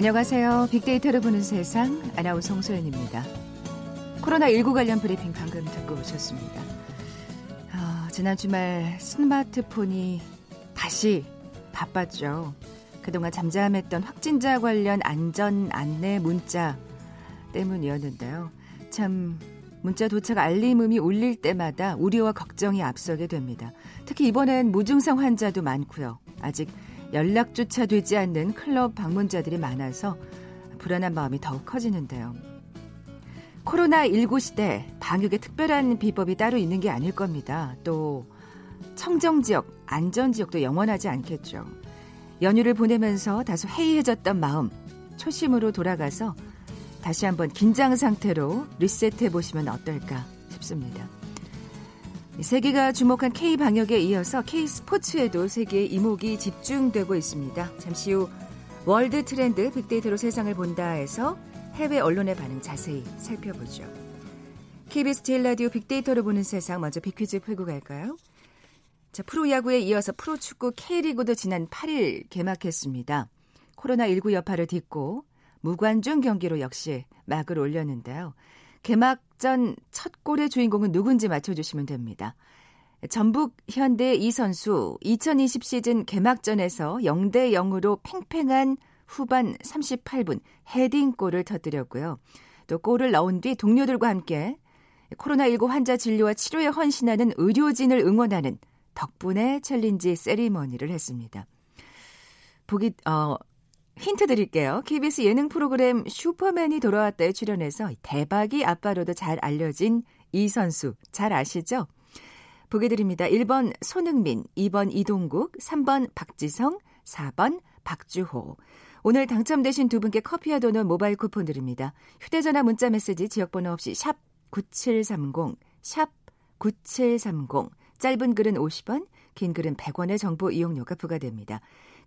안녕하세요. 빅데이터를 보는 세상 아나운서 홍소연입니다. 코로나19 관련 브리핑 방금 듣고 오셨습니다. 어, 지난 주말 스마트폰이 다시 바빴죠. 그동안 잠잠했던 확진자 관련 안전 안내 문자 때문이었는데요. 참 문자 도착 알림음이 울릴 때마다 우려와 걱정이 앞서게 됩니다. 특히 이번엔 무증상 환자도 많고요. 아직 연락조차 되지 않는 클럽 방문자들이 많아서 불안한 마음이 더욱 커지는데요. 코로나19 시대 방역에 특별한 비법이 따로 있는 게 아닐 겁니다. 또 청정지역, 안전지역도 영원하지 않겠죠. 연휴를 보내면서 다소 해이해졌던 마음, 초심으로 돌아가서 다시 한번 긴장 상태로 리셋해 보시면 어떨까 싶습니다. 세계가 주목한 K 방역에 이어서 K 스포츠에도 세계의 이목이 집중되고 있습니다. 잠시 후 월드 트렌드 빅데이터로 세상을 본다에서 해외 언론의 반응 자세히 살펴보죠. KBS 제일 라디오 빅데이터로 보는 세상 먼저 빅퀴즈 풀고 갈까요? 자, 프로야구에 이어서 프로축구 K리그도 지난 8일 개막했습니다. 코로나19 여파를 딛고 무관중 경기로 역시 막을 올렸는데요. 개막 전 첫 골의 주인공은 누군지 맞춰주시면 됩니다. 전북 현대 이 선수 2020 시즌 개막전에서 0대 0으로 팽팽한 후반 38분 헤딩골을 터뜨렸고요. 또 골을 넣은 뒤 동료들과 함께 코로나19 환자 진료와 치료에 헌신하는 의료진을 응원하는 덕분에 챌린지 세리머니를 했습니다. 보기 어 힌트 드릴게요. KBS 예능 프로그램 슈퍼맨이 돌아왔다에 출연해서 대박이 아빠로도 잘 알려진 이 선수 잘 아시죠? 보게 드립니다. 1번 손흥민, 2번 이동국, 3번 박지성, 4번 박주호. 오늘 당첨되신 두 분께 커피와 도넛 모바일 쿠폰 드립니다. 휴대전화 문자 메시지 지역번호 없이 샵 9730, 샵 9730. 짧은 글은 50원, 긴 글은 100원의 정보 이용료가 부과됩니다.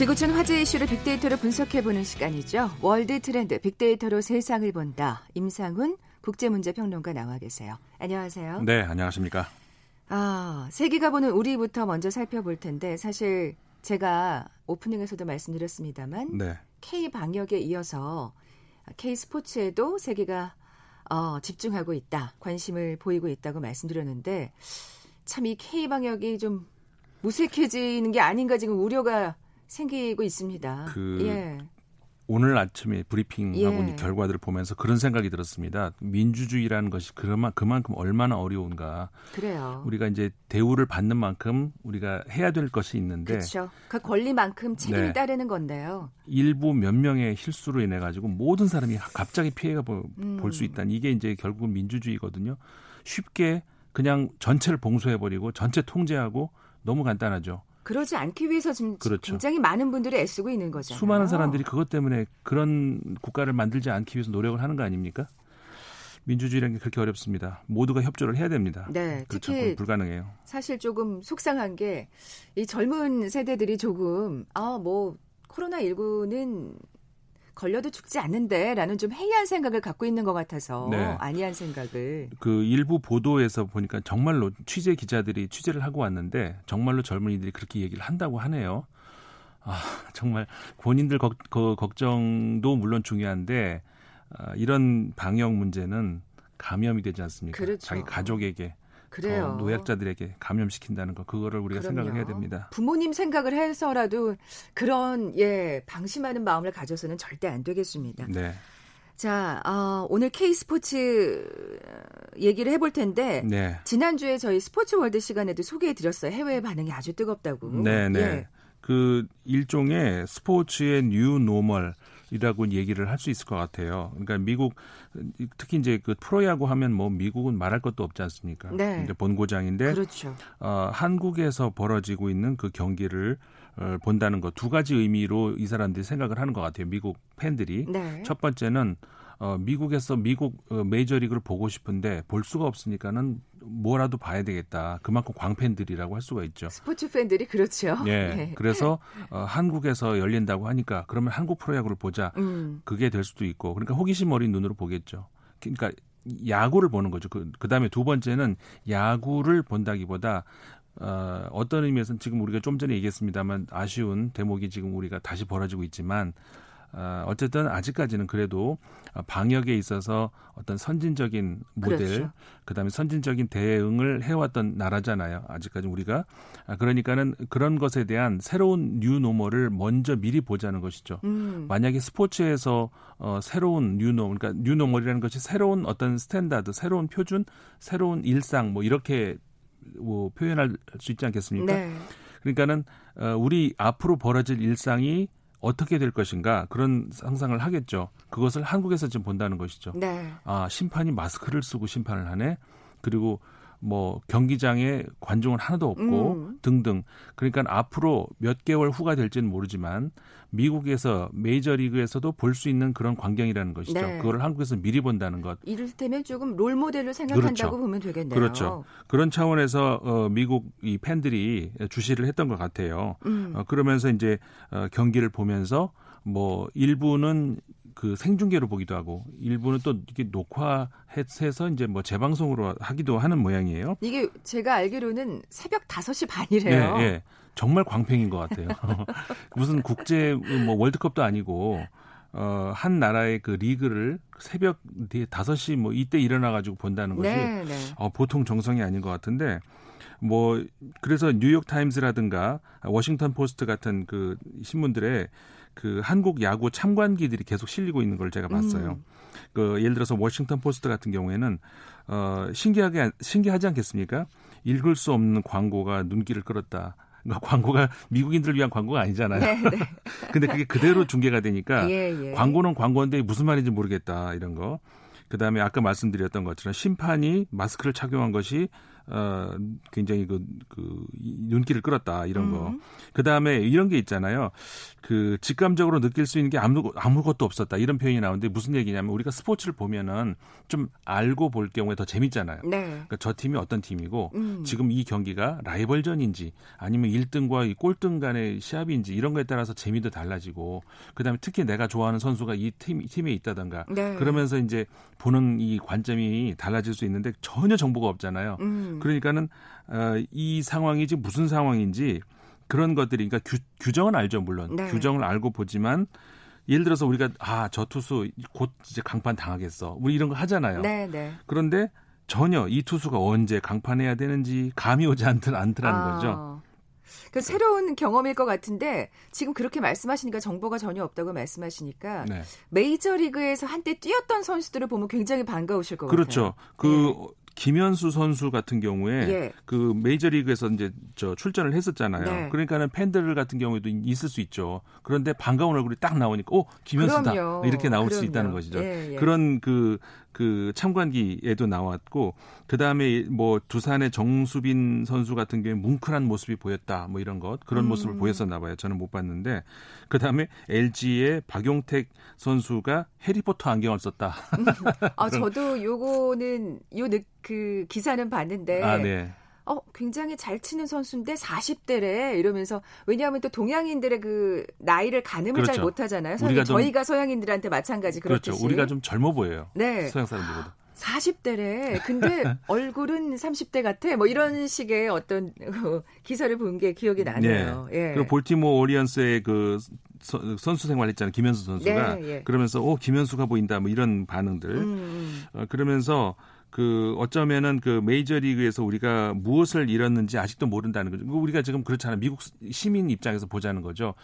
지구촌 화제 이슈를 빅데이터로 분석해보는 시간이죠. 월드 트렌드 빅데이터로 세상을 본다. 임상훈 국제문제평론가 나와 계세요. 안녕하세요. 네, 안녕하십니까. 아, 세계가 보는 우리부터 먼저 살펴볼 텐데 사실 제가 오프닝에서도 말씀드렸습니다만 네. K 방역에 이어서 K 스포츠에도 세계가 어, 집중하고 있다, 관심을 보이고 있다고 말씀드렸는데 참 이 K 방역이 좀 무색해지는 게 아닌가 지금 우려가 생기고 있습니다. 그 예. 오늘 아침에 브리핑하고 예. 결과들을 보면서 그런 생각이 들었습니다. 민주주의라는 것이 그만 그만큼 얼마나 어려운가. 그래요. 우리가 이제 대우를 받는 만큼 우리가 해야 될 것이 있는데 그렇죠. 그 권리만큼 책임이 네. 따르는 건데요. 일부 몇 명의 실수로 인해 가지고 모든 사람이 갑자기 피해가 볼수 음. 있다는 이게 이제 결국은 민주주의거든요. 쉽게 그냥 전체를 봉쇄해 버리고 전체 통제하고 너무 간단하죠. 그러지 않기 위해서 지금 그렇죠. 굉장히 많은 분들이 애쓰고 있는 거잖아요. 수많은 사람들이 그것 때문에 그런 국가를 만들지 않기 위해서 노력을 하는 거 아닙니까? 민주주의라는 게 그렇게 어렵습니다. 모두가 협조를 해야 됩니다. 네, 그렇죠. 특히 불가능해요. 사실 조금 속상한 게 이 젊은 세대들이 조금 아뭐 코로나 19는 걸려도 죽지 않는데라는 좀 해이한 생각을 갖고 있는 것 같아서 네. 아니한 생각을 그 일부 보도에서 보니까 정말로 취재 기자들이 취재를 하고 왔는데 정말로 젊은이들이 그렇게 얘기를 한다고 하네요. 아 정말 본인들 걱, 그 걱정도 물론 중요한데 아, 이런 방역 문제는 감염이 되지 않습니까? 그렇죠. 자기 가족에게 그래요. 노약자들에게 감염시킨다는 거 그거를 우리가 그럼요. 생각을 해야 됩니다. 부모님 생각을 해서라도 그런 예 방심하는 마음을 가져서는 절대 안 되겠습니다. 네. 자, 어, 오늘 K 스포츠 얘기를 해볼 텐데 네. 지난주에 저희 스포츠 월드 시간에도 소개해드렸어요. 해외 반응이 아주 뜨겁다고. 네, 네. 예. 그 일종의 스포츠의 new normal이라고 얘기를 할 수 있을 것 같아요. 그러니까 미국 특히 이제 그 프로야구 하면 뭐 미국은 말할 것도 없지 않습니까? 네. 이제 본고장인데 그렇죠. 어, 한국에서 벌어지고 있는 그 경기를 어, 본다는 것 두 가지 의미로 이 사람들이 생각을 하는 것 같아요. 미국 팬들이 네. 첫 번째는 어, 미국에서 미국 어, 메이저리그를 보고 싶은데 볼 수가 없으니까는 뭐라도 봐야 되겠다. 그만큼 광팬들이라고 할 수가 있죠. 스포츠 팬들이 그렇죠. 예. 네. 그래서 어, 한국에서 열린다고 하니까 그러면 한국 프로야구를 보자. 음. 그게 될 수도 있고. 그러니까 호기심 어린 눈으로 보겠죠. 그러니까 야구를 보는 거죠. 그, 그 다음에 두 번째는 야구를 본다기보다 어, 어떤 의미에서는 지금 우리가 좀 전에 얘기했습니다만 아쉬운 대목이 지금 우리가 다시 벌어지고 있지만 어, 어쨌든 아직까지는 그래도 방역에 있어서 어떤 선진적인 모델, 그렇죠. 그다음에 선진적인 대응을 해왔던 나라잖아요. 아직까지 우리가 아, 그러니까는 그런 것에 대한 새로운 new normal을 먼저 미리 보자는 것이죠. 음. 만약에 스포츠에서 어, 새로운 new nor, 그러니까 new normal이라는 것이 새로운 어떤 standard, 새로운 표준, 새로운 일상 뭐 이렇게 뭐 표현할 수 있지 않겠습니까? 네. 그러니까는 어, 우리 앞으로 벌어질 일상이 어떻게 될 것인가 그런 상상을 하겠죠. 그것을 한국에서 지금 본다는 것이죠. 네. 아 심판이 마스크를 쓰고 심판을 하네. 그리고 뭐 경기장에 관중은 하나도 없고 음. 등등. 그러니까 앞으로 몇 개월 후가 될지는 모르지만 미국에서 메이저리그에서도 볼 수 있는 그런 광경이라는 것이죠. 네. 그거를 한국에서 미리 본다는 것. 이를테면 조금 롤 모델로 생각한다고 그렇죠. 보면 되겠네요. 그렇죠. 그런 차원에서 어, 미국 이 팬들이 주시를 했던 것 같아요. 음. 어, 그러면서 이제 어, 경기를 보면서 뭐 일부는 그 생중계로 보기도 하고 일부는 또 이렇게 녹화해서 이제 뭐 재방송으로 하기도 하는 모양이에요. 이게 제가 알기로는 새벽 5시 반이래요. 예, 예. 정말 광팬인 것 같아요. 무슨 국제 뭐 월드컵도 아니고 어, 한 나라의 그 리그를 새벽 5시 뭐 이때 일어나 가지고 본다는 것이 네, 네. 어, 보통 정성이 아닌 것 같은데 뭐 그래서 뉴욕 타임스라든가 워싱턴 포스트 같은 그 신문들에 그 한국 야구 참관기들이 계속 실리고 있는 걸 제가 봤어요. 음. 그 예를 들어서 워싱턴 포스트 같은 경우에는 어 신기하게 신기하지 않겠습니까? 읽을 수 없는 광고가 눈길을 끌었다. 그러니까 광고가 미국인들을 위한 광고가 아니잖아요. 네, 네. 근데 그게 그대로 중계가 되니까 예, 예. 광고는 광고인데 무슨 말인지 모르겠다 이런 거. 그다음에 아까 말씀드렸던 것처럼 심판이 마스크를 착용한 것이 어 굉장히 그, 그 눈길을 끌었다 이런 거. 음. 그 다음에 이런 게 있잖아요. 그 직감적으로 느낄 수 있는 게 아무 아무것도 없었다 이런 표현이 나오는데 무슨 얘기냐면 우리가 스포츠를 보면은 좀 알고 볼 경우에 더 재밌잖아요. 네. 그러니까 저 팀이 어떤 팀이고 음. 지금 이 경기가 라이벌전인지 아니면 1등과 이 꼴등 간의 시합인지 이런 거에 따라서 재미도 달라지고 그다음에 특히 내가 좋아하는 선수가 이 팀, 팀에 있다던가 네. 그러면서 이제 보는 이 관점이 달라질 수 있는데 전혀 정보가 없잖아요. 음. 그러니까는 어, 이 상황이 지금 무슨 상황인지 그런 것들이 그러니까 규, 규정은 알죠 물론 네. 규정을 알고 보지만 예를 들어서 우리가 아 저 투수 곧 이제 강판 당하겠어 우리 이런 거 하잖아요. 네, 네. 그런데 전혀 이 투수가 언제 강판해야 되는지 감이 오지 않더, 않더라는 아. 거죠. 그 새로운 경험일 것 같은데 지금 그렇게 말씀하시니까 정보가 전혀 없다고 말씀하시니까 네. 메이저리그에서 한때 뛰었던 선수들을 보면 굉장히 반가우실 것 그렇죠. 같아요. 그 김현수 선수 같은 경우에 예. 그 메이저리그에서 이제 저 출전을 했었잖아요. 네. 그러니까는 팬들 같은 경우에도 있을 수 있죠. 그런데 반가운 얼굴이 딱 나오니까 오 김현수다 그럼요. 이렇게 나올 수 그럼요. 있다는 것이죠. 예, 예. 그런 그, 그 참관기에도 나왔고 그 다음에 뭐 두산의 정수빈 선수 같은 경우에 뭉클한 모습이 보였다 뭐 이런 것 그런 음. 모습을 보였었나 봐요. 저는 못 봤는데 그 다음에 LG의 박용택 선수가 해리포터 안경을 썼다. 아, 저도 요거는 요 그 기사는 봤는데 아 네. 어, 굉장히 잘 치는 선수인데 40대래 이러면서 왜냐하면 또 동양인들의 그 나이를 가늠을 잘 그렇죠. 못하잖아요. 서양, 우리가 좀- 저희가 서양인들한테 마찬가지 그렇듯이. 그렇죠. 우리가 좀 젊어 보여요. 네. 서양 사람들보다. 40대래. 근데 얼굴은 30대 같아. 뭐 이런 식의 어떤 어, 기사를 본 게 기억이 나네요. 예. 그 볼티모 오리언스의 그 서- 선수 생활했잖아요. 김현수 선수가 네, 예. 그러면서 오 김현수가 보인다 뭐 이런 반응들. 음, 음. 어, 그러면서 그 어쩌면은 그 메이저리그에서 우리가 무엇을 잃었는지 아직도 모른다는 거죠. 우리가 지금 그렇잖아요. 미국 시민 입장에서 보자는 거죠.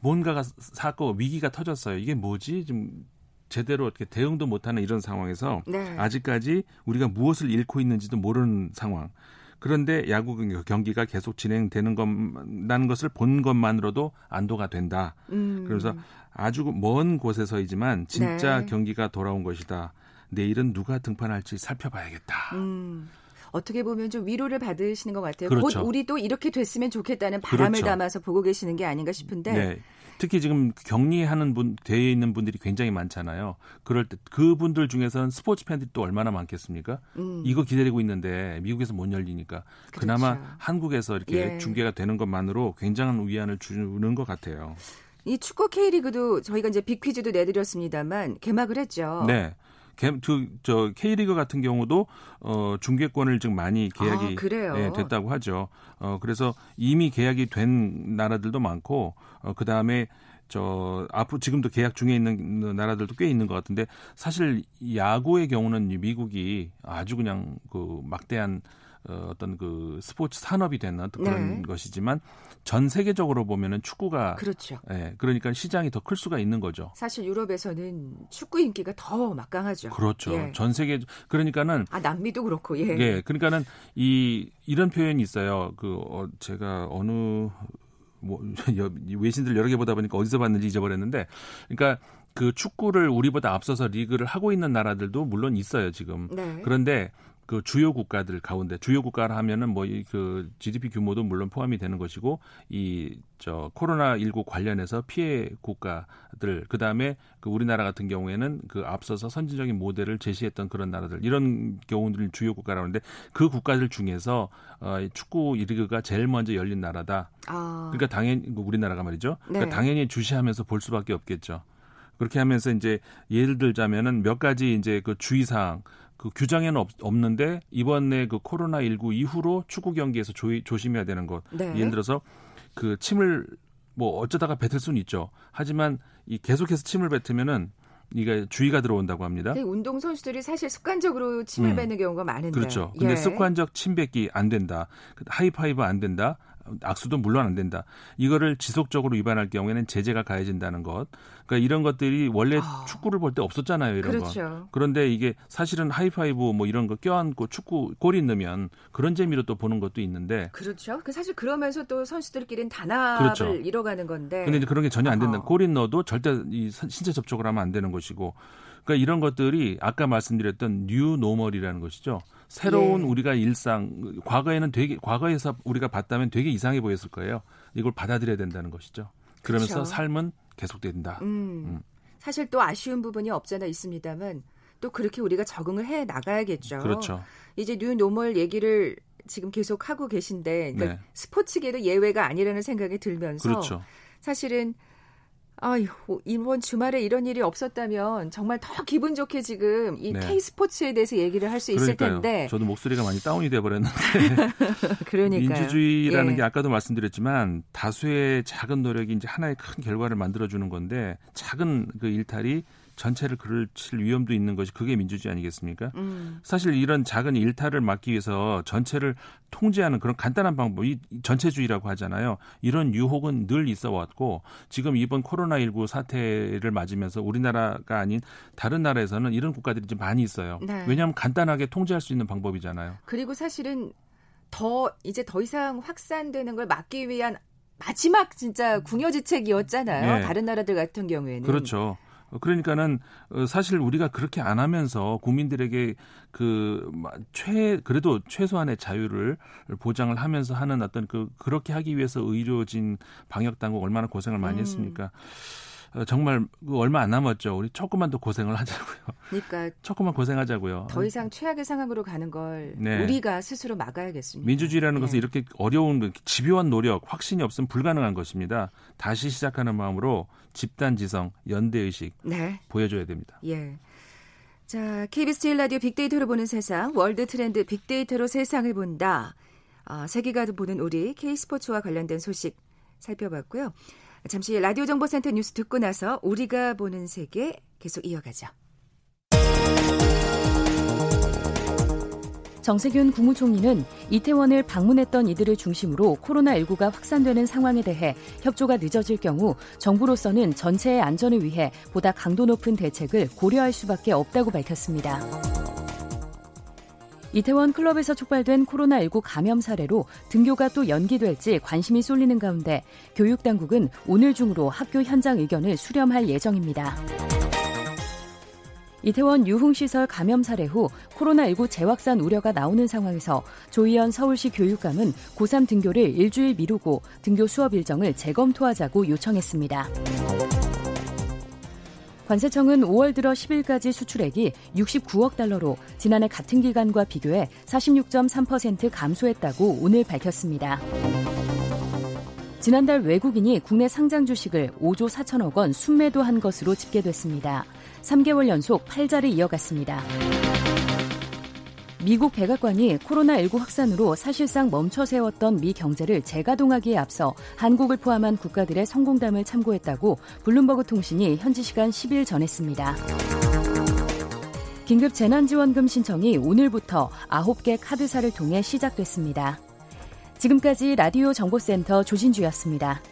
뭔가가 사건 위기가 터졌어요. 이게 뭐지? 좀 제대로 어떻게 대응도 못하는 이런 상황에서 네. 아직까지 우리가 무엇을 잃고 있는지도 모르는 상황. 그런데 야구 경기가 계속 진행되는 것라는 것을 본 것만으로도 안도가 된다. 음. 그래서 아주 먼 곳에서이지만 진짜 네. 경기가 돌아온 것이다. 내일은 누가 등판할지 살펴봐야겠다. 음. 어떻게 보면 좀 위로를 받으시는 것 같아요. 그렇죠. 곧 우리도 이렇게 됐으면 좋겠다는 바람을 그렇죠. 담아서 보고 계시는 게 아닌가 싶은데. 네. 특히 지금 격리하는 분, 되어 있는 분들이 굉장히 많잖아요. 그럴 때 그분들 중에서는 스포츠 팬들이 또 얼마나 많겠습니까? 음. 이거 기다리고 있는데 미국에서 못 열리니까 그렇죠. 그나마 한국에서 이렇게 예. 중계가 되는 것만으로 굉장한 위안을 주는 것 같아요. 이 축구 K리그도 저희가 이제 빅퀴즈도 내드렸습니다만 개막을 했죠. 네. 그, 저 K리그 같은 경우도 어 중계권을 지금 많이 계약이 아, 예, 됐다고 하죠. 어 그래서 이미 계약이 된 나라들도 많고 어 그다음에 저 앞으로 지금도 계약 중에 있는 나라들도 꽤 있는 것 같은데 사실 야구의 경우는 미국이 아주 그냥 그 막대한 어, 어떤 그 스포츠 산업이 되는 그런 네. 것이지만 전 세계적으로 보면은 축구가 그렇죠. 예, 그러니까 시장이 더 클 수가 있는 거죠. 사실 유럽에서는 축구 인기가 더 막강하죠. 그렇죠. 예. 전 세계 그러니까는 아 남미도 그렇고 예. 예, 그러니까는 이 이런 표현이 있어요. 그 어, 제가 어느 뭐 외신들 여러 개 보다 보니까 어디서 봤는지 잊어버렸는데, 그러니까 그 축구를 우리보다 앞서서 리그를 하고 있는 나라들도 물론 있어요 지금. 네. 그런데 그 주요 국가들 가운데 주요 국가를 하면은 뭐그 GDP 규모도 물론 포함이 되는 것이고 이 저 코로나 19 관련해서 피해 국가들 그다음에 그 우리나라 같은 경우에는 그 앞서서 선진적인 모델을 제시했던 그런 나라들 이런 경우들 주요 국가라고 하는데 그 국가들 중에서 어 축구 리그가 제일 먼저 열린 나라다. 아. 그러니까 당연히 그 우리나라가 말이죠. 그러니까 네. 그러니까 당연히 주시하면서 볼 수밖에 없겠죠. 그렇게 하면서 이제 예를 들자면은 몇 가지 이제 그 주의사항 그 규정에는 없, 없는데 이번에 그 코로나 19 이후로 축구 경기에서 조, 조심해야 되는 것. 네. 예를 들어서 그 침을 뭐 어쩌다가 뱉을 수는 있죠. 하지만 이 계속해서 침을 뱉으면은 이가 주의가 들어온다고 합니다. 네, 운동 선수들이 사실 습관적으로 침을 음. 뱉는 경우가 많은데. 그렇죠. 근데 예. 습관적 침 뱉기 안 된다. 하이파이브 안 된다. 악수도 물론 안 된다. 이거를 지속적으로 위반할 경우에는 제재가 가해진다는 것. 그러니까 이런 것들이 원래 아. 축구를 볼 때 없었잖아요. 이런 그렇죠. 거. 그런데 이게 사실은 하이파이브 뭐 이런 거 껴안고 축구 골이 넣으면 그런 재미로 또 보는 것도 있는데. 그렇죠. 그 사실 그러면서 또 선수들끼리는 단합을 그렇죠. 이뤄가는 건데. 근데 이제 그런 게 전혀 안 된다. 어. 골이 넣어도 절대 이 신체 접촉을 하면 안 되는 것이고. 그러니까 이런 것들이 아까 말씀드렸던 new normal이라는 것이죠. 새로운 예. 우리가 일상 과거에는 되게 과거에서 우리가 봤다면 되게 이상해 보였을 거예요. 이걸 받아들여야 된다는 것이죠. 그러면서 그렇죠. 삶은 계속된다. 음. 음. 사실 또 아쉬운 부분이 없잖아 있습니다만 또 그렇게 우리가 적응을 해 나가야겠죠. 그렇죠. 이제 new normal 얘기를 지금 계속 하고 계신데 그러니까 네. 스포츠계도 예외가 아니라는 생각이 들면서 그렇죠. 사실은 아유, 이번 주말에 이런 일이 없었다면 정말 더 기분 좋게 지금 이 네. K-스포츠에 대해서 얘기를 할 수 있을 텐데. 저도 목소리가 많이 다운이 돼 버렸는데. 그러니까 민주주의라는 예. 게 아까도 말씀드렸지만 다수의 작은 노력이 이제 하나의 큰 결과를 만들어 주는 건데 작은 그 일탈이 전체를 그르칠 위험도 있는 것이 그게 민주주의 아니겠습니까? 음. 사실 이런 작은 일탈을 막기 위해서 전체를 통제하는 그런 간단한 방법이 전체주의라고 하잖아요. 이런 유혹은 늘 있어 왔고 지금 이번 코로나19 사태를 맞으면서 우리나라가 아닌 다른 나라에서는 이런 국가들이 좀 많이 있어요. 네. 왜냐하면 간단하게 통제할 수 있는 방법이잖아요. 그리고 사실은 더 이제 더 이상 확산되는 걸 막기 위한 마지막 진짜 궁여지책이었잖아요. 네. 다른 나라들 같은 경우에는. 그렇죠. 그러니까는 어, 사실 우리가 그렇게 안 하면서 국민들에게 그 최 그래도 최소한의 자유를 보장을 하면서 하는 어떤 그 그렇게 하기 위해서 의료진 방역 당국 얼마나 고생을 많이 음. 했습니까? 어, 정말 그 얼마 안 남았죠. 우리 조금만 더 고생을 하자고요. 그러니까 조금만 고생하자고요. 더 이상 최악의 상황으로 가는 걸 네. 우리가 스스로 막아야겠습니다. 민주주의라는 네. 것은 이렇게 어려운 그 집요한 노력, 확신이 없으면 불가능한 것입니다. 다시 시작하는 마음으로 집단 지성, 연대 의식 네. 보여줘야 됩니다. 예. 자, KBS 제일 라디오 빅데이터로 보는 세상, 월드 트렌드 빅데이터로 세상을 본다. 아, 세계가 보는 우리 K스포츠와 관련된 소식 살펴봤고요. 잠시 라디오 정보센터 뉴스 듣고 나서 우리가 보는 세계 계속 이어가죠. 정세균 국무총리는 이태원을 방문했던 이들을 중심으로 코로나19가 확산되는 상황에 대해 협조가 늦어질 경우 정부로서는 전체의 안전을 위해 보다 강도 높은 대책을 고려할 수밖에 없다고 밝혔습니다. 이태원 클럽에서 촉발된 코로나19 감염 사례로 등교가 또 연기될지 관심이 쏠리는 가운데 교육당국은 오늘 중으로 학교 현장 의견을 수렴할 예정입니다. 이태원 유흥시설 감염 사례 후 코로나19 재확산 우려가 나오는 상황에서 조희연 서울시 교육감은 고3 등교를 일주일 미루고 등교 수업 일정을 재검토하자고 요청했습니다. 관세청은 5월 들어 10일까지 수출액이 69억 달러로 지난해 같은 기간과 비교해 46.3% 감소했다고 오늘 밝혔습니다. 지난달 외국인이 국내 상장 주식을 5조 4천억 원 순매도한 것으로 집계됐습니다. 3개월 연속 팔자를 이어갔습니다. 미국 백악관이 코로나19 확산으로 사실상 멈춰 세웠던 미 경제를 재가동하기에 앞서 한국을 포함한 국가들의 성공담을 참고했다고 블룸버그 통신이 현지 시간 10일 전했습니다. 긴급 재난지원금 신청이 오늘부터 9개 카드사를 통해 시작됐습니다. 지금까지 라디오 정보센터 조진주였습니다.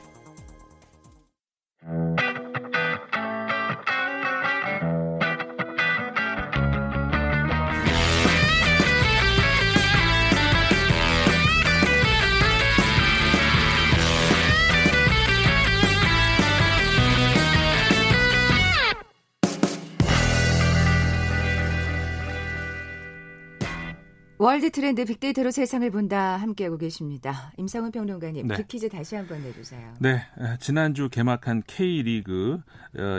월드 트렌드 빅데이터로 세상을 본다 함께하고 계십니다. 임상훈 평론가님, 네. 빅퀴즈 다시 한번 내주세요. 네, 지난주 개막한 K리그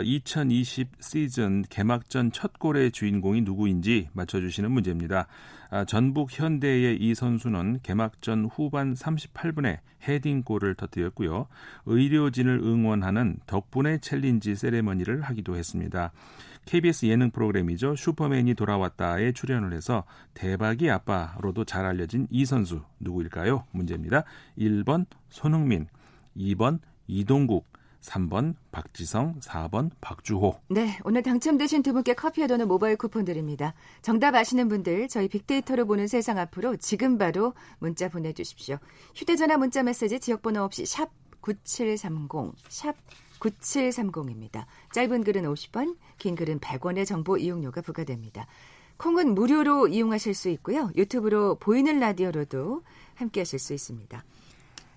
2020 어, 시즌 개막전 첫 골의 주인공이 누구인지 맞춰주시는 문제입니다. 아, 전북 현대의 이 선수는 개막전 후반 38분에 헤딩골을 터뜨렸고요. 의료진을 응원하는 덕분에 챌린지 세레머니를 하기도 했습니다. KBS 예능 프로그램이죠. 슈퍼맨이 돌아왔다에 출연을 해서 대박이 아빠로도 잘 알려진 이 선수 누구일까요? 문제입니다. 1번 손흥민, 2번 이동국, 3번 박지성, 4번 박주호. 네, 오늘 당첨되신 두 분께 커피와 도는 모바일 쿠폰 드립니다. 정답 아시는 분들 저희 빅데이터로 보는 세상 앞으로 지금 바로 문자 보내주십시오. 휴대전화 문자 메시지 지역번호 없이 샵 9730, 샵 9730입니다. 짧은 글은 50원, 긴 글은 100원의 정보 이용료가 부과됩니다. 콩은 무료로 이용하실 수 있고요. 유튜브로 보이는 라디오로도 함께 하실 수 있습니다.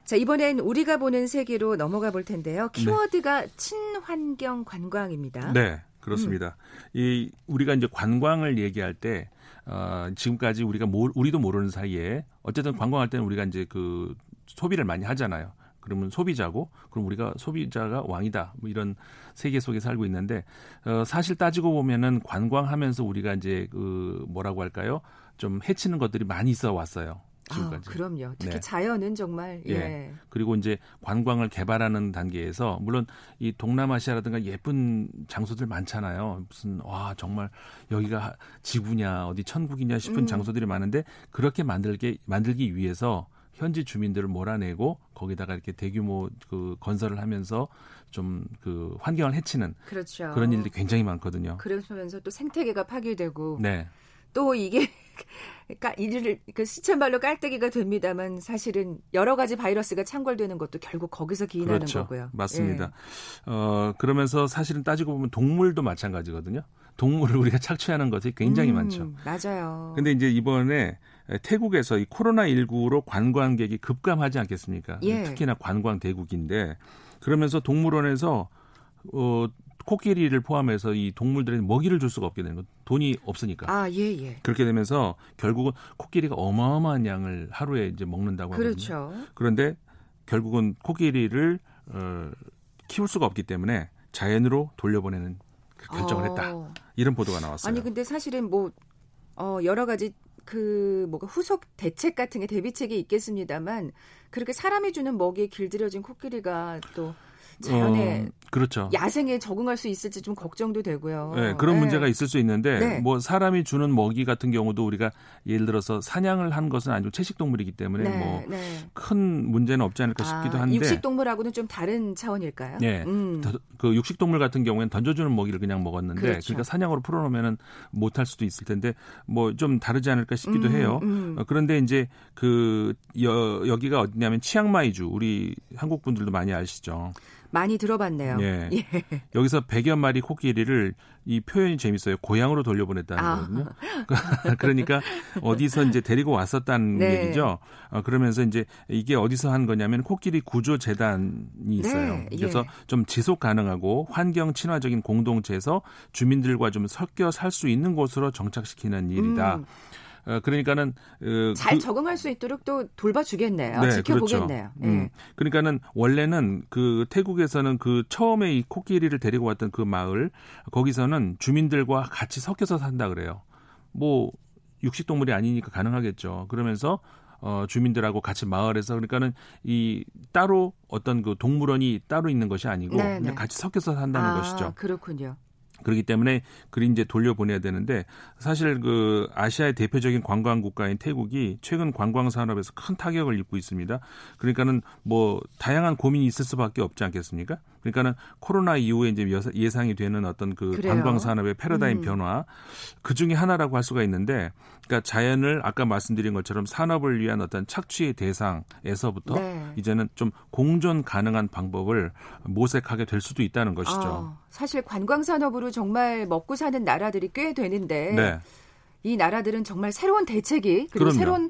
자, 이번엔 우리가 보는 세계로 넘어가 볼 텐데요. 키워드가 네. 친환경 관광입니다. 네, 그렇습니다. 음. 이 우리가 이제 관광을 얘기할 때 어, 지금까지 우리가 모, 우리도 모르는 사이에 어쨌든 관광할 때는 우리가 이제 그 소비를 많이 하잖아요. 그러면 소비자고 그럼 우리가 소비자가 왕이다 뭐 이런 세계 속에 살고 있는데 어, 사실 따지고 보면은 관광하면서 우리가 이제 그 뭐라고 할까요 좀 해치는 것들이 많이 있어 왔어요. 지금까지. 아, 그럼요. 특히 네. 자연은 정말 예. 예. 그리고 이제 관광을 개발하는 단계에서 물론 이 동남아시아라든가 예쁜 장소들 많잖아요. 무슨 와 정말 여기가 지구냐 어디 천국이냐 싶은 음. 장소들이 많은데 그렇게 만들게 만들기 위해서 현지 주민들을 몰아내고 거기다가 이렇게 대규모 그 건설을 하면서 좀 그 환경을 해치는 그렇죠. 그런 일들이 굉장히 많거든요. 그러면서 또 생태계가 파괴되고 네. 또 이게 그러니까 이를 그 시체 말로 깔때기가 됩니다만 사실은 여러 가지 바이러스가 창궐되는 것도 결국 거기서 기인하는 그렇죠. 거고요. 맞습니다. 예. 어 그러면서 사실은 따지고 보면 동물도 마찬가지거든요. 동물을 우리가 착취하는 것이 굉장히 음, 많죠. 맞아요. 근데 이제 이번에 태국에서 이 코로나19로 관광객이 급감하지 않겠습니까? 예. 특히나 관광 대국인데 그러면서 동물원에서 어 코끼리를 포함해서 이 동물들에 먹이를 줄 수가 없게 되는 거 돈이 없으니까. 아, 예, 예. 그렇게 되면서 결국은 코끼리가 어마어마한 양을 하루에 이제 먹는다고 하거든요. 그렇죠. 그런데 결국은 코끼리를 어, 키울 수가 없기 때문에 자연으로 돌려보내는 그 결정을 했다. 어. 이런 보도가 나왔어요. 아니 근데 사실은 뭐 어, 여러 가지 그 뭐가 후속 대책 같은 게 대비책이 있겠습니다만 그렇게 사람이 주는 먹이에 길들여진 코끼리가 또 자연에 어, 그렇죠. 야생에 적응할 수 있을지 좀 걱정도 되고요. 네, 그런 네. 문제가 있을 수 있는데 네. 뭐 사람이 주는 먹이 같은 경우도 우리가 예를 들어서 사냥을 한 것은 아니고 채식 동물이기 때문에 네, 뭐큰 네. 문제는 없지 않을까 싶기도 아, 한데 육식 동물하고는 좀 다른 차원일까요? 네, 음. 그 육식 동물 같은 경우에는 던져주는 먹이를 그냥 먹었는데 그렇죠. 그러니까 사냥으로 풀어놓으면은 못할 수도 있을 텐데 뭐 좀 다르지 않을까 싶기도 음, 해요. 음. 어, 그런데 이제 그 여, 여기가 어디냐면 치앙마이주 우리 한국 분들도 많이 아시죠. 많이 들어봤네요. 예. 예. 여기서 100여 마리 코끼리를 이 표현이 재밌어요. 고향으로 돌려보냈다는 아. 거거든요. 그러니까 어디서 이제 데리고 왔었다는 네. 얘기죠. 어, 그러면서 이제 이게 어디서 한 거냐면 코끼리 구조 재단이 있어요. 네. 그래서 예. 좀 지속 가능하고 환경 친화적인 공동체에서 주민들과 좀 섞여 살 수 있는 곳으로 정착시키는 일이다. 음. 어, 그러니까는 어, 잘 그, 적응할 수 있도록 또 돌봐주겠네요. 네, 지켜보겠네요. 그렇죠. 네. 음, 그러니까는 원래는 그 태국에서는 그 처음에 이 코끼리를 데리고 왔던 그 마을 거기서는 주민들과 같이 섞여서 산다 그래요. 뭐 육식 동물이 아니니까 가능하겠죠. 그러면서 어, 주민들하고 같이 마을에서 그러니까는 이 따로 어떤 그 동물원이 따로 있는 것이 아니고 네, 그냥 네. 같이 섞여서 산다는 아, 것이죠. 그렇군요. 그렇기 때문에 그리 이제 돌려보내야 되는데 사실 그 아시아의 대표적인 관광 국가인 태국이 최근 관광 산업에서 큰 타격을 입고 있습니다. 그러니까는 뭐 다양한 고민이 있을 수밖에 없지 않겠습니까? 그러니까는 코로나 이후에 이제 예상이 되는 어떤 그 그래요? 관광 산업의 패러다임 음. 변화 그 중에 하나라고 할 수가 있는데 그러니까 자연을 아까 말씀드린 것처럼 산업을 위한 어떤 착취의 대상에서부터 네. 이제는 좀 공존 가능한 방법을 모색하게 될 수도 있다는 것이죠. 아, 사실 관광 산업으로 정말 먹고 사는 나라들이 꽤 되는데 네. 이 나라들은 정말 새로운 대책이 그리고 그럼요. 새로운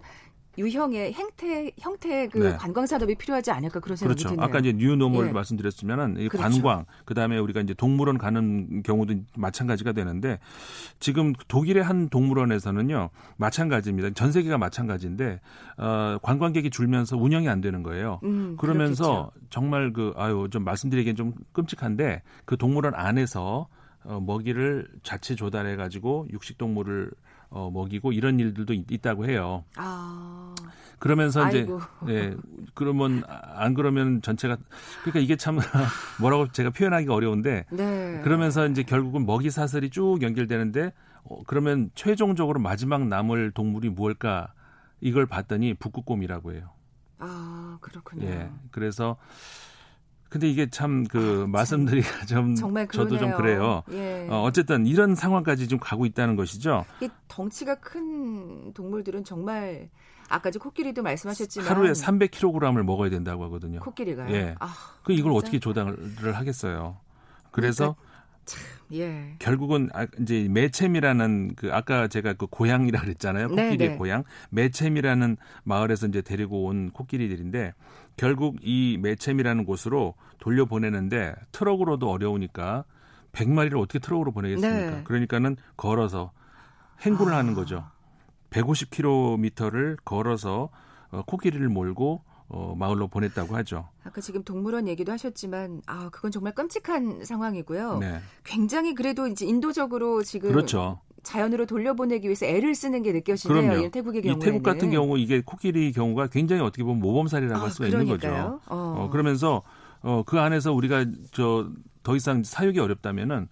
유형의 행태 형태의 그 네. 관광 산업이 필요하지 않을까 그런 생각이 그렇죠. 드네요. 아까 이제 뉴노멀 예. 말씀드렸으면은 이 그렇죠. 관광 그다음에 우리가 이제 동물원 가는 경우도 마찬가지가 되는데 지금 독일의 한 동물원에서는요 마찬가지입니다. 전 세계가 마찬가지인데 어, 관광객이 줄면서 운영이 안 되는 거예요. 음, 그러면서 그렇겠죠. 정말 그 아유 좀 말씀드리기엔 좀 끔찍한데 그 동물원 안에서 어, 먹이를 자체 조달해 가지고 육식 동물을 어, 먹이고 이런 일들도 있, 다고 해요. 아. 그러면서 아이고. 이제 예 그러면 안 그러면 전체가 그러니까 이게 참 뭐라고 제가 표현하기가 어려운데 네. 그러면서 이제 결국은 먹이 사슬이 쭉 연결되는데 어, 그러면 최종적으로 마지막 남을 동물이 무엇일까 이걸 봤더니 북극곰이라고 해요. 아 그렇군요. 예 그래서 근데 이게 참그 아, 말씀드리기가 좀 정말 저도 좀 그래요. 예. 어, 어쨌든 이런 상황까지 좀 가고 있다는 것이죠. 이 덩치가 큰 동물들은 정말 아까도 코끼리도 말씀하셨지만 하루에 300kg을 먹어야 된다고 하거든요. 코끼리가요? 예. 아, 그 이걸 진짜? 어떻게 조달을 하겠어요? 그래서 그러니까 참, 예. 결국은 아, 이제 매챔이라는 그 아까 제가 그 고향이라 그랬잖아요. 네, 코끼리의 네네. 고향. 매챔이라는 마을에서 이제 데리고 온 코끼리들인데 결국 이 매챔이라는 곳으로 돌려보내는데 트럭으로도 어려우니까 100마리를 어떻게 트럭으로 보내겠습니까? 네. 그러니까는 걸어서 행군을 아. 하는 거죠. 150km를 걸어서 어, 코끼리를 몰고 어, 마을로 보냈다고 하죠. 아까 지금 동물원 얘기도 하셨지만 아 그건 정말 끔찍한 상황이고요. 네. 굉장히 그래도 이제 인도적으로 지금 그렇죠. 자연으로 돌려보내기 위해서 애를 쓰는 게 느껴지네요. 태국의 경우에는. 이 태국 같은 경우 이게 코끼리 경우가 굉장히 어떻게 보면 모범사례라고 아, 할 수가 그러니까요. 있는 거죠. 어. 어, 그러면서 어, 그 안에서 우리가 저 더 이상 사육이 어렵다면은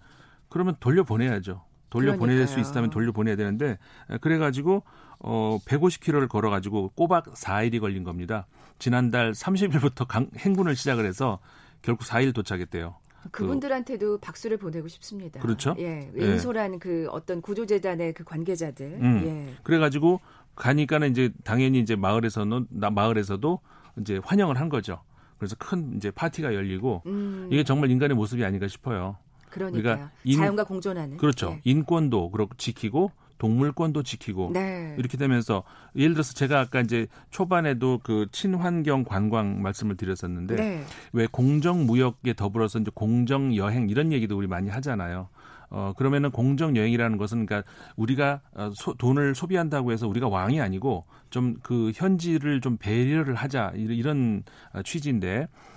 그러면 돌려보내야죠. 돌려보낼 수 있다면 돌려보내야 되는데 그래가지고 어 150km를 걸어가지고 꼬박 4일이 걸린 겁니다. 지난달 30일부터 강, 행군을 시작을 해서 결국 4일 도착했대요. 그분들한테도 그, 박수를 보내고 싶습니다. 그렇죠. 예, 왼소란 예. 그 어떤 구조재단의 그 관계자들. 음, 예. 그래가지고 가니까는 이제 당연히 이제 마을에서는 나 마을에서도 이제 환영을 한 거죠. 그래서 큰 이제 파티가 열리고 음. 이게 정말 인간의 모습이 아닌가 싶어요. 그러니까 자연과 공존하는 그렇죠. 예. 인권도 그렇고 지키고 동물권도 지키고 네. 이렇게 되면서 예를 들어서 제가 아까 이제 초반에도 그 친환경 관광 말씀을 드렸었는데 네. 왜 공정 무역에 더불어서 이제 공정 여행 이런 얘기도 우리 많이 하잖아요. 어 그러면은 공정 여행이라는 것은 그러니까 우리가 어, 소, 돈을 소비한다고 해서 우리가 왕이 아니고 좀 그 현지를 좀 배려를 하자 이런 어, 취지인데 어,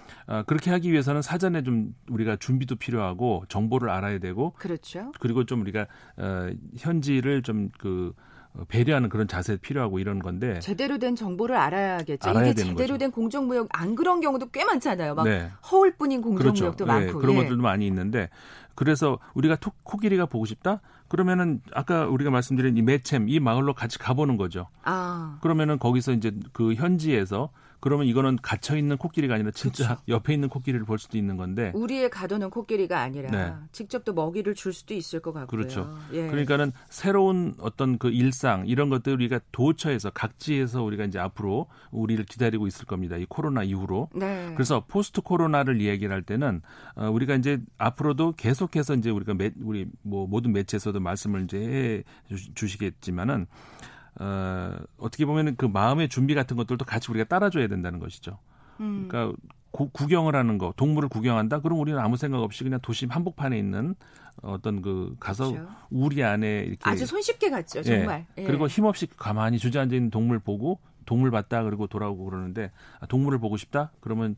그렇게 하기 위해서는 사전에 좀 우리가 준비도 필요하고 정보를 알아야 되고 그렇죠. 그리고 좀 우리가 어, 현지를 좀그 어, 배려하는 그런 자세 필요하고 이런 건데 제대로 된 정보를 알아야겠죠. 알아야 이게 제대로 거죠. 된 공정무역 안 그런 경우도 꽤 많잖아요. 막 네. 허울뿐인 공정무역도 그렇죠. 많고 네, 그런 예. 것들도 많이 있는데 그래서 우리가 토, 코끼리가 보고 싶다 그러면은 아까 우리가 말씀드린 이 매챔 이 마을로 같이 가보는 거죠. 아. 그러면은 거기서 이제 그 현지에서 그러면 이거는 갇혀 있는 코끼리가 아니라 진짜 그쵸. 옆에 있는 코끼리를 볼 수도 있는 건데 우리의 가둬놓은 코끼리가 아니라 네. 직접 또 먹이를 줄 수도 있을 것 같고요. 그렇죠. 예. 그러니까는 새로운 어떤 그 일상 이런 것들 우리가 도처에서 각지에서 우리가 이제 앞으로 우리를 기다리고 있을 겁니다. 이 코로나 이후로. 네. 그래서 포스트 코로나를 이야기를 할 때는 어, 우리가 이제 앞으로도 계속해서 이제 우리가 매, 우리 뭐 모든 매체에서도 말씀을 이제 해 주시겠지만은 어, 어떻게 보면은 그 마음의 준비 같은 것들도 같이 우리가 따라줘야 된다는 것이죠. 음. 그러니까 구, 구경을 하는 거, 동물을 구경한다. 그럼 우리는 아무 생각 없이 그냥 도심 한복판에 있는 어떤 그 가서 그렇죠. 우리 안에 이렇게 아주 손쉽게 갔죠, 정말. 예. 예. 그리고 힘없이 가만히 주저앉아 있는 동물 보고 동물 봤다 그리고 돌아오고 그러는데 아, 동물을 보고 싶다? 그러면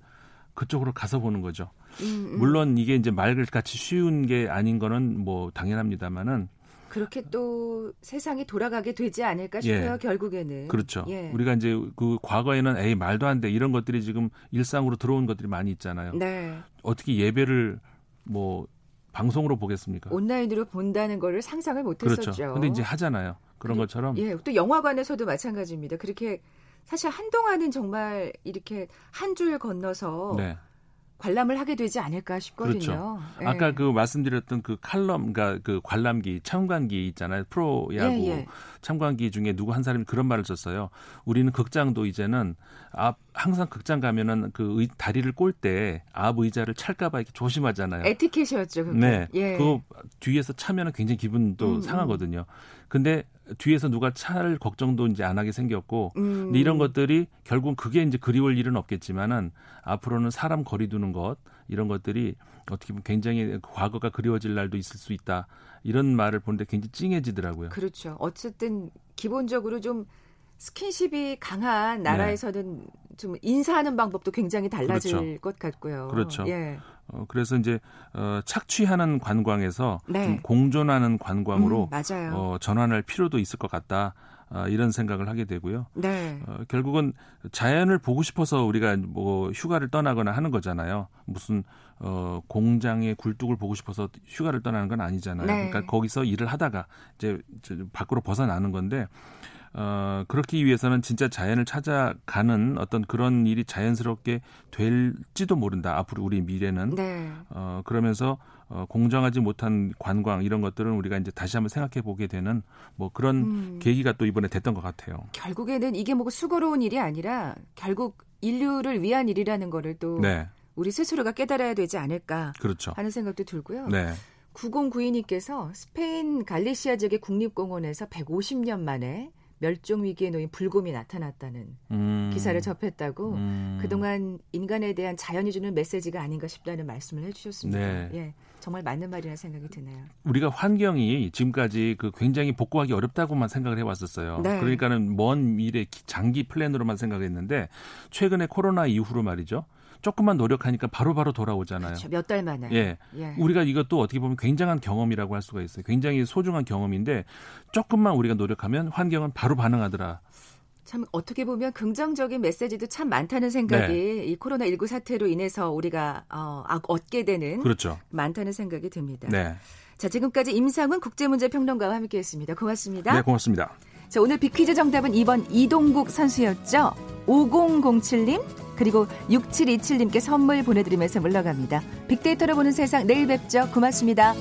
그쪽으로 가서 보는 거죠. 음, 음. 물론 이게 이제 말같이 쉬운 게 아닌 거는 뭐 당연합니다만은 그렇게 또 세상이 돌아가게 되지 않을까 싶어요. 예. 결국에는. 그렇죠. 예. 우리가 이제 그 과거에는 에이 말도 안 돼 이런 것들이 지금 일상으로 들어온 것들이 많이 있잖아요. 네. 어떻게 예배를 뭐 방송으로 보겠습니까? 온라인으로 본다는 거를 상상을 못 그렇죠. 근데 이제 하잖아요. 그런 것처럼. 예. 또 영화관에서도 마찬가지입니다. 그렇게 사실 한동안은 정말 이렇게 한 줄 건너서 네. 관람을 하게 되지 않을까 싶거든요. 그렇죠. 예. 아까 그 말씀드렸던 그 칼럼, 그러니까 그 관람기, 참관기 있잖아요. 프로야구 예, 예. 참관기 중에 누구 한 사람이 그런 말을 썼어요. 우리는 극장도 이제는 앞 항상 극장 가면은 그 의, 다리를 꼴 때 앞 의자를 찰까봐 이렇게 조심하잖아요. 에티켓이었죠. 그게. 네. 예. 그 뒤에서 차면은 굉장히 기분도 음, 음. 상하거든요. 근데 뒤에서 누가 찰 걱정도 이제 안 하게 생겼고 음. 근데 이런 것들이 결국 그게 이제 그리울 일은 없겠지만은 앞으로는 사람 거리 두는 것 이런 것들이 어떻게 보면 굉장히 과거가 그리워질 날도 있을 수 있다 이런 말을 보는데 굉장히 찡해지더라고요. 그렇죠. 어쨌든 기본적으로 좀 스킨십이 강한 나라에서는 네. 좀 인사하는 방법도 굉장히 달라질 그렇죠. 것 같고요. 그렇죠. 예. 어, 그래서 이제 어, 착취하는 관광에서 네. 좀 공존하는 관광으로 음, 어, 전환할 필요도 있을 것 같다. 어, 이런 생각을 하게 되고요. 네. 어, 결국은 자연을 보고 싶어서 우리가 뭐 휴가를 떠나거나 하는 거잖아요. 무슨 어, 공장의 굴뚝을 보고 싶어서 휴가를 떠나는 건 아니잖아요. 네. 그러니까 거기서 일을 하다가 이제 밖으로 벗어나는 건데 어, 그렇기 위해서는 진짜 자연을 찾아가는 어떤 그런 일이 자연스럽게 될지도 모른다. 앞으로 우리 미래는. 네. 어, 그러면서 어, 공정하지 못한 관광 이런 것들은 우리가 이제 다시 한번 생각해 보게 되는 뭐 그런 음. 계기가 또 이번에 됐던 것 같아요. 결국에는 이게 뭐 수고로운 일이 아니라 결국 인류를 위한 일이라는 거를 또 네. 우리 스스로가 깨달아야 되지 않을까 그렇죠. 하는 생각도 들고요. 네. 9092님께서 스페인 갈리시아 지역의 국립공원에서 150년 만에 멸종 위기에 놓인 불곰이 나타났다는 음. 기사를 접했다고 음. 그동안 인간에 대한 자연이 주는 메시지가 아닌가 싶다는 말씀을 해주셨습니다. 네. 예, 정말 맞는 말이라는 생각이 드네요. 우리가 환경이 지금까지 그 굉장히 복구하기 어렵다고만 생각을 해왔었어요. 네. 그러니까는 먼 미래 장기 플랜으로만 생각했는데 최근에 코로나 이후로 말이죠. 조금만 노력하니까 바로바로 바로 돌아오잖아요. 그렇죠. 몇달 만에. 예. 예. 우리가 이것도 어떻게 보면 굉장한 경험이라고 할 수가 있어요. 굉장히 소중한 경험인데 조금만 우리가 노력하면 환경은 바로 반응하더라. 참 어떻게 보면 긍정적인 메시지도 참 많다는 생각이 네. 이 코로나 19 사태로 인해서 우리가 어, 얻게 되는 그렇죠. 많다는 생각이 듭니다. 네. 자 지금까지 임상훈 국제문제평론가와 함께했습니다. 고맙습니다. 네, 고맙습니다. 자 오늘 비퀴즈 정답은 2번 이동국 선수였죠. 5007님 그리고 6727님께 선물 보내드리면서 물러갑니다. 빅데이터로 보는 세상 내일 뵙죠. 고맙습니다.